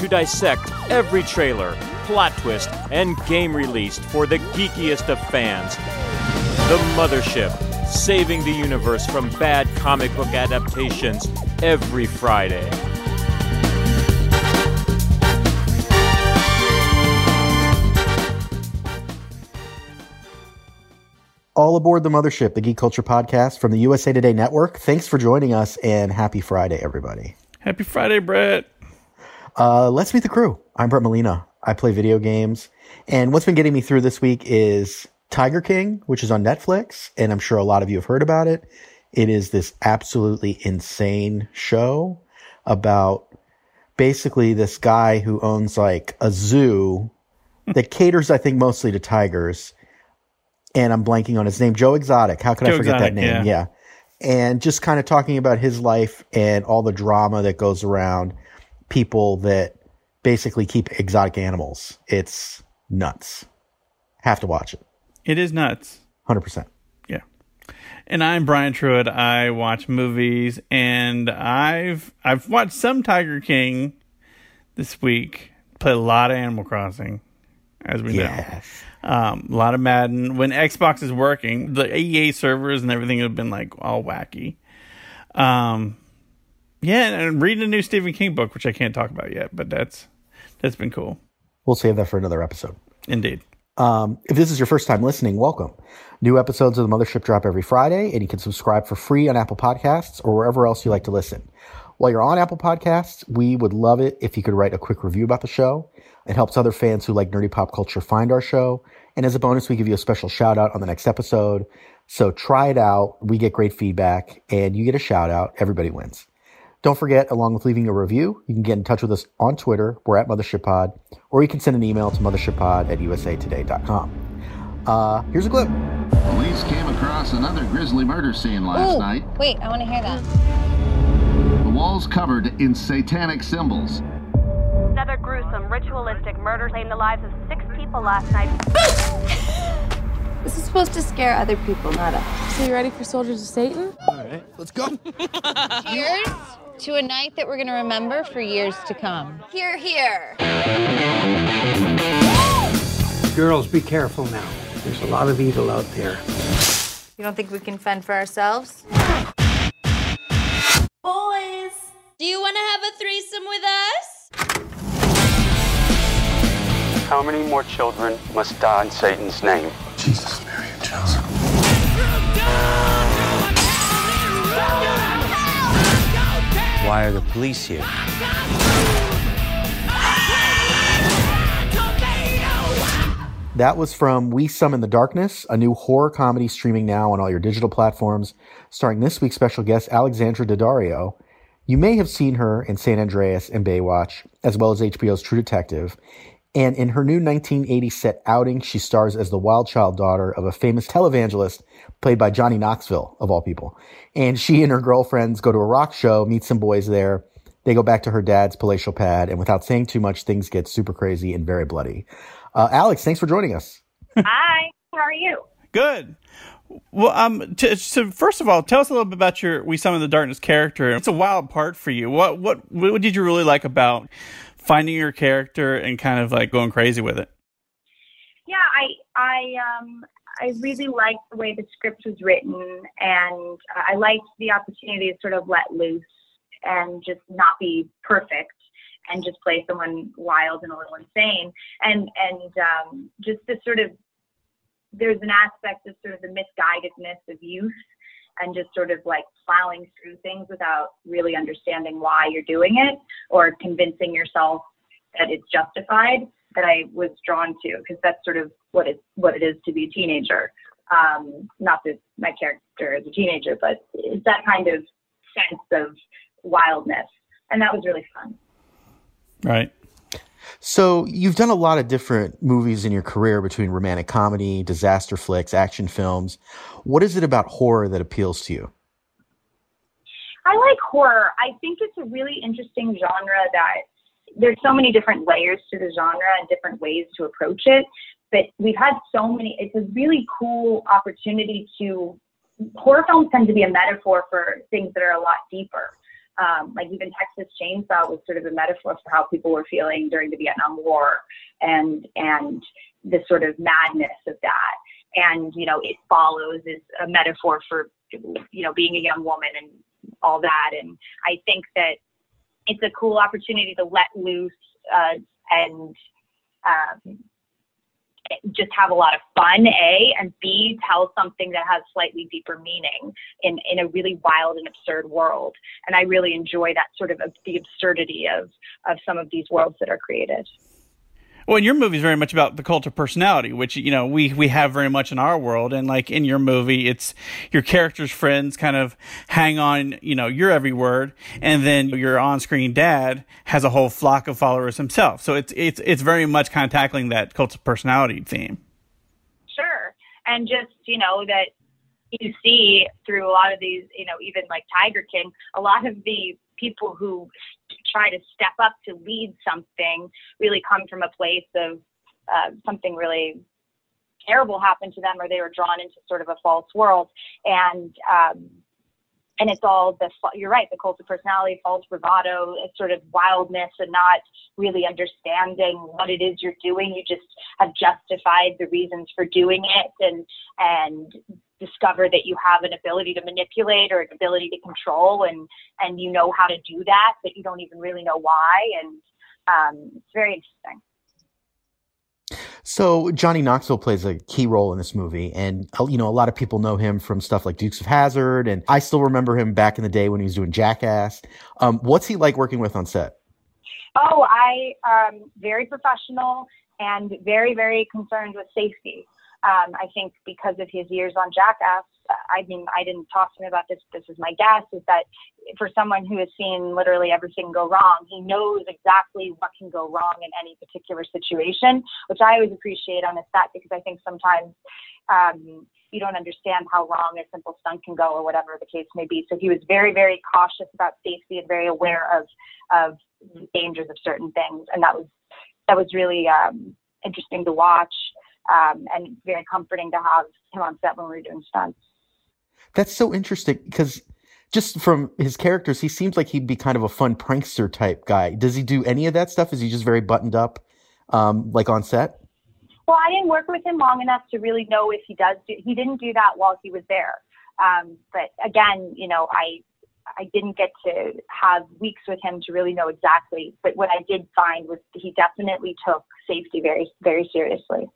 to dissect every trailer, plot twist, and game released for the geekiest of fans. The Mothership, saving the universe from bad comic book adaptations every Friday. All aboard the mothership, the Geek Culture Podcast from the USA Today Network. Thanks for joining us and happy Friday, everybody. Happy Friday, Brett. Uh, let's meet the crew. I'm Brett Molina. I play video games. And what's been getting me through this week is Tiger King, which is on Netflix. And I'm sure a lot of you have heard about it. It is this absolutely insane show about basically this guy who owns like a zoo that caters, I think, mostly to tigers. And I'm blanking on his name. Joe Exotic. How could I forget Exotic, that name? yeah. yeah. And just kind of talking about his life and all the drama that goes around people that basically keep exotic animals. It's nuts. Have to watch it. It is nuts. 100%. Yeah. And I'm Brian Truitt. I watch movies and I've I've watched some Tiger King this week. Played a lot of Animal Crossing, as we know. Yes. Um, a lot of Madden. When Xbox is working, the EA servers and everything have been like all wacky. Um, yeah, and reading a new Stephen King book, which I can't talk about yet, but that's that's been cool. We'll save that for another episode. Indeed. Um, if this is your first time listening, welcome. New episodes of the Mothership drop every Friday, and you can subscribe for free on Apple Podcasts or wherever else you like to listen. While you're on Apple Podcasts, we would love it if you could write a quick review about the show. It helps other fans who like nerdy pop culture find our show. And as a bonus, we give you a special shout out on the next episode. So try it out. We get great feedback, and you get a shout out. Everybody wins. Don't forget, along with leaving a review, you can get in touch with us on Twitter. We're at Mothership Pod, or you can send an email to mothershippod at usatoday.com. Uh, here's a clip. Police came across another grisly murder scene last Ooh, night. Wait, I want to hear that. The walls covered in satanic symbols. Another gruesome, ritualistic murder claimed the lives of six people last night. This is supposed to scare other people, not us. So you ready for Soldiers of Satan? All right, let's go. Cheers to a night that we're going to remember for years to come. Hear, hear. Girls, be careful now. There's a lot of evil out there. You don't think we can fend for ourselves? Boys! Do you want to have a threesome with us? How many more children must die in Satan's name? Jesus, Mary, and Joseph. Why are the police here? That was from We Summon the Darkness, a new horror comedy streaming now on all your digital platforms, starring this week's special guest, Alexandra Daddario. You may have seen her in San Andreas and Baywatch, as well as HBO's True Detective. And in her new 1980 set outing, she stars as the wild child daughter of a famous televangelist played by Johnny Knoxville, of all people. And she and her girlfriends go to a rock show, meet some boys there. They go back to her dad's palatial pad, and without saying too much, things get super crazy and very bloody. Uh, Alex, thanks for joining us. Hi, how are you? Good. Well, um, t- so first of all, tell us a little bit about your We Summon the Darkness character. It's a wild part for you. What what what did you really like about finding your character and kind of like going crazy with it? Yeah, I I um I really liked the way the script was written, and I liked the opportunity to sort of let loose and just not be perfect and just play someone wild and a little insane and and um, just this sort of there's an aspect of sort of the misguidedness of youth and just sort of like plowing through things without really understanding why you're doing it or convincing yourself that it's justified that I was drawn to because that's sort of what it what it is to be a teenager. Um, not that my character is a teenager, but it's that kind of sense of wildness, and that was really fun. Right. So you've done a lot of different movies in your career between romantic comedy, disaster flicks, action films. What is it about horror that appeals to you? I like horror. I think it's a really interesting genre that there's so many different layers to the genre and different ways to approach it. But we've had so many, it's a really cool opportunity to, horror films tend to be a metaphor for things that are a lot deeper. Um, like even Texas Chainsaw was sort of a metaphor for how people were feeling during the Vietnam War and, and the sort of madness of that. And, you know, it follows is a metaphor for, you know, being a young woman and all that. And I think that it's a cool opportunity to let loose uh, and um, just have a lot of fun, A, and B, tell something that has slightly deeper meaning in, in a really wild and absurd world. And I really enjoy that sort of the absurdity of, of some of these worlds that are created. Well, and your movie is very much about the cult of personality, which you know we we have very much in our world. And like in your movie, it's your character's friends kind of hang on, you know, your every word, and then your on-screen dad has a whole flock of followers himself. So it's it's it's very much kind of tackling that cult of personality theme. Sure, and just you know that you see through a lot of these, you know, even like Tiger King, a lot of the people who try to step up to lead something really come from a place of uh, something really terrible happened to them or they were drawn into sort of a false world. And um, and it's all the you're right the cult of personality false bravado sort of wildness and not really understanding what it is you're doing. You just have justified the reasons for doing it and and discover that you have an ability to manipulate or an ability to control and and you know how to do that but you don't even really know why and um, it's very interesting so Johnny Knoxville plays a key role in this movie, and uh, you know a lot of people know him from stuff like Dukes of Hazzard, and I still remember him back in the day when he was doing Jackass. Um, what's he like working with on set? Oh, I um, very professional and very very concerned with safety. Um, I think because of his years on Jackass, I mean, I didn't talk to him about this. This is my guess is that for someone who has seen literally everything go wrong, he knows exactly what can go wrong in any particular situation, which I always appreciate on a set because I think sometimes um, you don't understand how wrong a simple stunt can go or whatever the case may be. So he was very, very cautious about safety and very aware of of dangers of certain things, and that was that was really um, interesting to watch um, and very comforting to have him on set when we were doing stunts. That's so interesting because just from his characters, he seems like he'd be kind of a fun prankster type guy. Does he do any of that stuff? Is he just very buttoned up, um, like on set? Well, I didn't work with him long enough to really know if he does. Do, he didn't do that while he was there. Um, but again, you know, I I didn't get to have weeks with him to really know exactly. But what I did find was he definitely took safety very very seriously.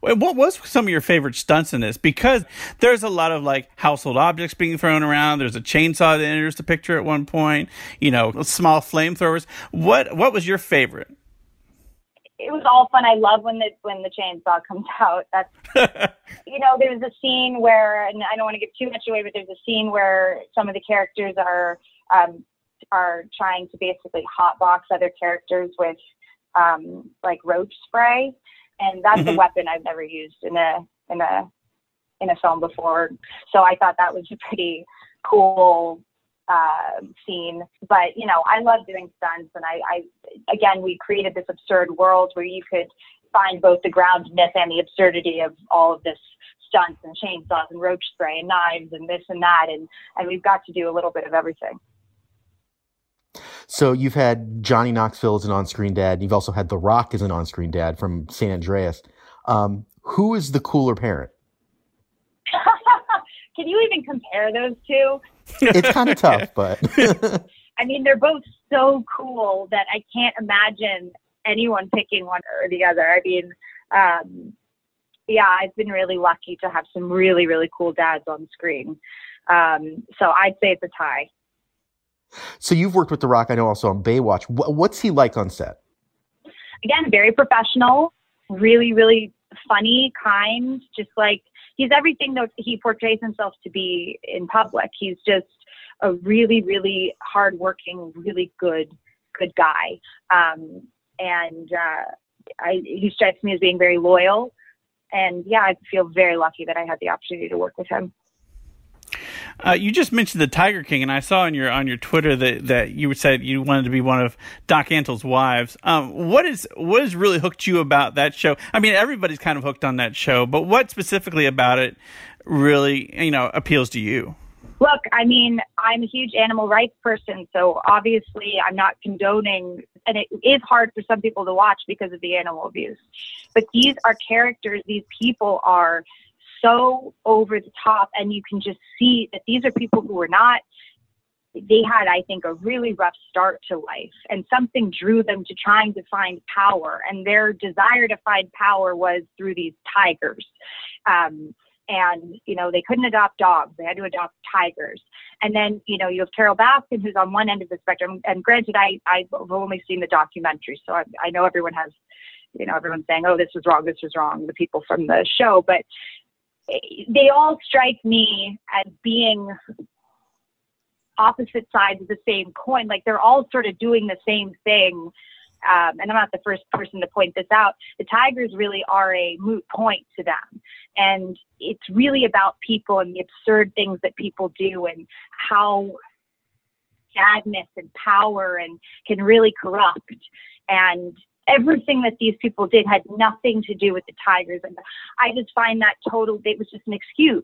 What was some of your favorite stunts in this? Because there's a lot of like household objects being thrown around. There's a chainsaw that enters the picture at one point. You know, small flamethrowers. What What was your favorite? It was all fun. I love when the when the chainsaw comes out. That's you know, there's a scene where, and I don't want to give too much away, but there's a scene where some of the characters are um, are trying to basically hotbox other characters with um, like roach spray and that's mm-hmm. a weapon I've never used in a in a in a film before. So I thought that was a pretty cool uh, scene. But you know, I love doing stunts, and I, I again we created this absurd world where you could find both the groundedness and the absurdity of all of this stunts and chainsaws and roach spray and knives and this and that, and and we've got to do a little bit of everything. So you've had Johnny Knoxville as an on-screen dad. And you've also had The Rock as an on-screen dad from San Andreas. Um, who is the cooler parent? Can you even compare those two? It's kind of tough, but I mean, they're both so cool that I can't imagine anyone picking one or the other. I mean, um, yeah, I've been really lucky to have some really, really cool dads on screen. Um, so I'd say it's a tie. So you've worked with The Rock, I know, also on Baywatch. What's he like on set? Again, very professional, really, really funny, kind, just like he's everything that he portrays himself to be in public. He's just a really, really hardworking, really good, good guy. Um, and uh, I, he strikes me as being very loyal. And yeah, I feel very lucky that I had the opportunity to work with him. Uh, you just mentioned the Tiger King, and I saw on your on your Twitter that, that you said you wanted to be one of Doc Antle's wives. Um, what is what has really hooked you about that show? I mean, everybody's kind of hooked on that show, but what specifically about it really you know appeals to you? Look, I mean, I'm a huge animal rights person, so obviously I'm not condoning, and it is hard for some people to watch because of the animal abuse. But these are characters, these people are so over the top, and you can just see that these are people who were not. They had, I think, a really rough start to life, and something drew them to trying to find power. And their desire to find power was through these tigers. Um, and you know they couldn't adopt dogs they had to adopt tigers and then you know you have Carole Baskin who's on one end of the spectrum and granted i i've only seen the documentary so i, I know everyone has you know everyone's saying oh this was wrong this was wrong the people from the show but they all strike me as being opposite sides of the same coin like they're all sort of doing the same thing um, and I'm not the first person to point this out, the Tigers really are a moot point to them. And it's really about people and the absurd things that people do and how sadness and power and can really corrupt. And everything that these people did had nothing to do with the Tigers. And I just find that total, it was just an excuse.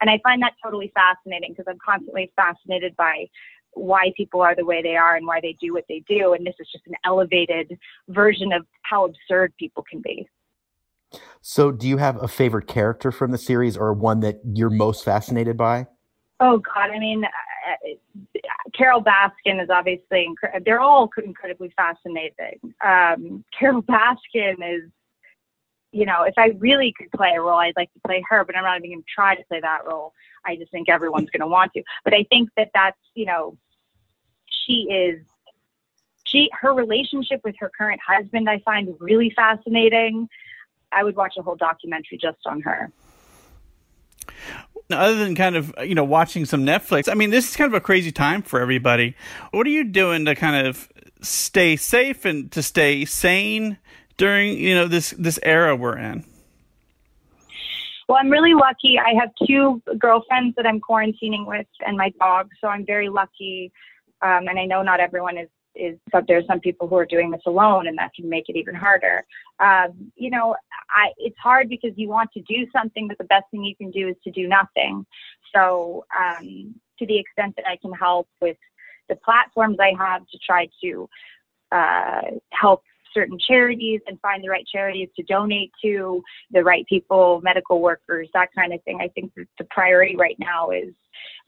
And I find that totally fascinating because I'm constantly fascinated by why people are the way they are and why they do what they do. And this is just an elevated version of how absurd people can be. So, do you have a favorite character from the series or one that you're most fascinated by? Oh, God. I mean, uh, Carole Baskin is obviously, inc- they're all incredibly fascinating. Um, Carole Baskin is, you know, if I really could play a role, I'd like to play her, but I'm not even going to try to play that role. I just think everyone's going to want to. But I think that that's, you know, she is, she, her relationship with her current husband, I find really fascinating. I would watch a whole documentary just on her. Other than kind of you know watching some Netflix, I mean this is kind of a crazy time for everybody. What are you doing to kind of stay safe and to stay sane during you know this this era we're in? Well, I'm really lucky. I have two girlfriends that I'm quarantining with and my dog, so I'm very lucky. Um, and I know not everyone is is but there's some people who are doing this alone and that can make it even harder um, you know I, it's hard because you want to do something but the best thing you can do is to do nothing so um, to the extent that i can help with the platforms i have to try to uh, help certain charities and find the right charities to donate to, the right people, medical workers, that kind of thing. I think the priority right now is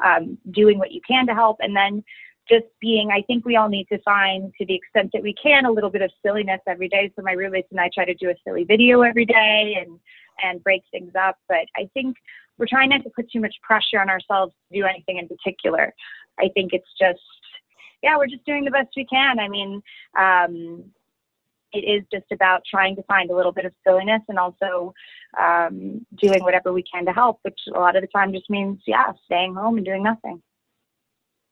um, doing what you can to help and then just being, I think we all need to find, to the extent that we can, a little bit of silliness every day. So my roommates and I try to do a silly video every day and and break things up. But I think we're trying not to put too much pressure on ourselves to do anything in particular. I think it's just, yeah, we're just doing the best we can. I mean, um, it is just about trying to find a little bit of silliness and also um, doing whatever we can to help, which a lot of the time just means, yeah, staying home and doing nothing.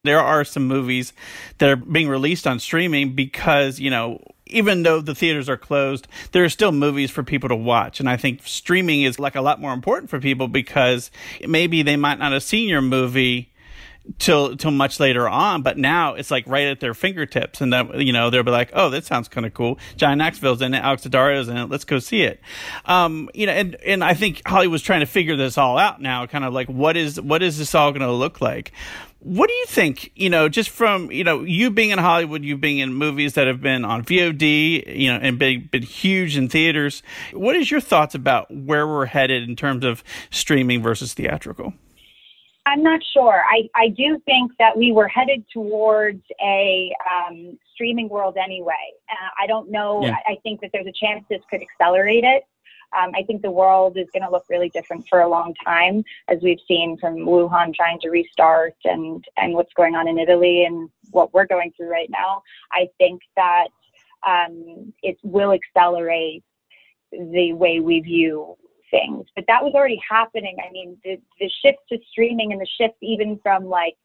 There are some movies that are being released on streaming because, you know, even though the theaters are closed, there are still movies for people to watch. And I think streaming is like a lot more important for people because maybe they might not have seen your movie till till much later on. But now it's like right at their fingertips, and that you know they'll be like, "Oh, that sounds kind of cool." John Knoxville's in it, Alex Daddario's in it. Let's go see it. Um, you know, and and I think Hollywood's trying to figure this all out now. Kind of like what is what is this all going to look like? What do you think? You know, just from you know you being in Hollywood, you being in movies that have been on VOD, you know, and been been huge in theaters. What is your thoughts about where we're headed in terms of streaming versus theatrical? I'm not sure. I, I do think that we were headed towards a um, streaming world anyway. Uh, I don't know. Yeah. I, I, think that there's a chance this could accelerate it. Um, I think the world is going to look really different for a long time, as we've seen from Wuhan trying to restart and, and what's going on in Italy and what we're going through right now. I think that um, it will accelerate the way we view things. But that was already happening. I mean, the, the shift to streaming and the shift even from like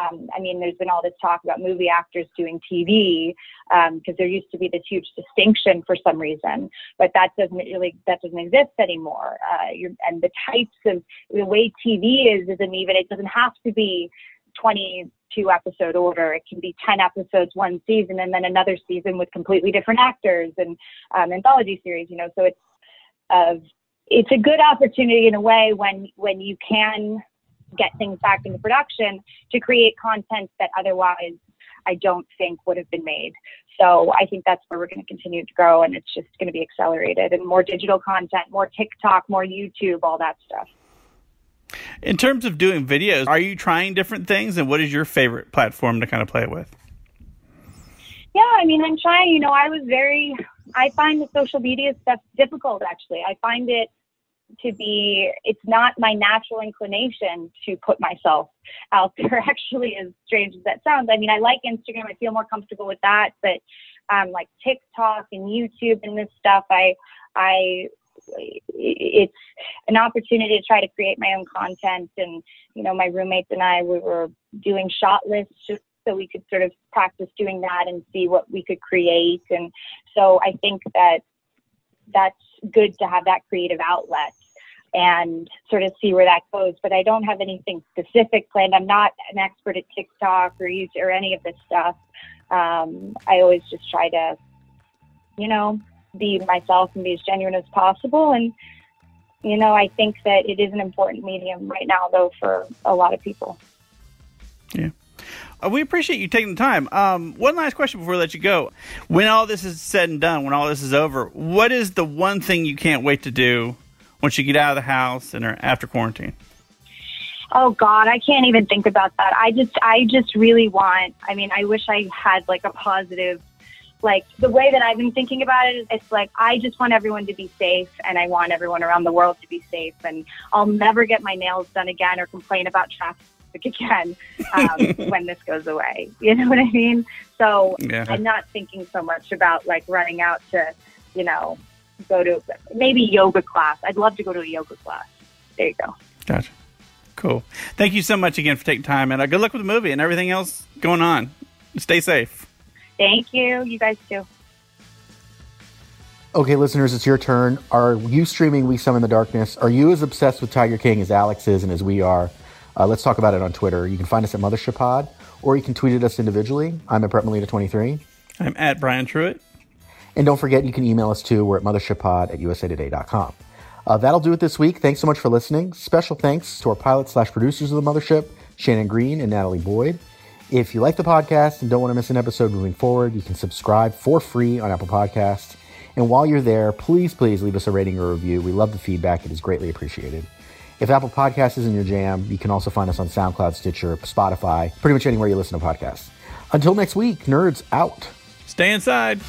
Um, I mean, there's been all this talk about movie actors doing TV because um, there used to be this huge distinction for some reason, but that doesn't really that doesn't exist anymore. Uh, and the types of the way TV is isn't even it doesn't have to be 22 episode order. It can be 10 episodes one season and then another season with completely different actors and um, anthology series. You know, so it's uh, it's a good opportunity in a way when when you can get things back into production to create content that otherwise I don't think would have been made. So I think that's where we're going to continue to grow, and it's just going to be accelerated and more digital content, more TikTok, more YouTube, all that stuff. In terms of doing videos, are you trying different things, and what is your favorite platform to kind of play with? Yeah, I mean, I'm trying. You know, I was very. I find the social media stuff difficult. Actually, I find it to be it's not my natural inclination to put myself out there actually as strange as that sounds. I mean i like instagram. I feel more comfortable with that but um, like tiktok and youtube and this stuff i i it's an opportunity to try to create my own content. And you know my roommates and i we were doing shot lists just so we could sort of practice doing that and see what we could create. And so i think that that's good to have that creative outlet and sort of see where that goes. But I don't have anything specific planned. I'm not an expert at TikTok or YouTube or any of this stuff. Um, I always just try to, you know, be myself and be as genuine as possible. And, you know, I think that it is an important medium right now, though, for a lot of people. Yeah. Uh, we appreciate you taking the time. Um, one last question before we let you go. When all this is said and done, when all this is over, what is the one thing you can't wait to do once you get out of the house and are after quarantine? Oh God, I can't even think about that. I just, I just really want. I mean, I wish I had like a positive, like the way that I've been thinking about it. It's like I just want everyone to be safe, and I want everyone around the world to be safe. And I'll never get my nails done again or complain about traffic again um, when this goes away. You know what I mean? So yeah. I'm not thinking so much about like running out to, you know, go to maybe yoga class. I'd love to go to a yoga class. There you go. Gotcha. Cool. Thank you so much again for taking time, and uh, good luck with the movie and everything else going on. Stay safe. Thank you. You guys too. Okay, listeners, it's your turn. Are you streaming We Summon the Darkness? Are you as obsessed with Tiger King as Alex is and as we are? Uh, let's talk about it on Twitter. You can find us at Mothership Pod, or you can tweet at us individually. I'm at Brett Molina23. I'm at Brian Truitt. And don't forget, you can email us too. We're at mothershippod at usatoday.com. Uh, that'll do it this week. Thanks so much for listening. Special thanks to our pilot slash producers of the Mothership, Shannon Green and Natalie Boyd. If you like the podcast and don't want to miss an episode moving forward, you can subscribe for free on Apple Podcasts. And while you're there, please, please leave us a rating or review. We love the feedback. It is greatly appreciated. If Apple Podcasts isn't your jam, you can also find us on SoundCloud, Stitcher, Spotify, pretty much anywhere you listen to podcasts. Until next week, nerds out. Stay inside.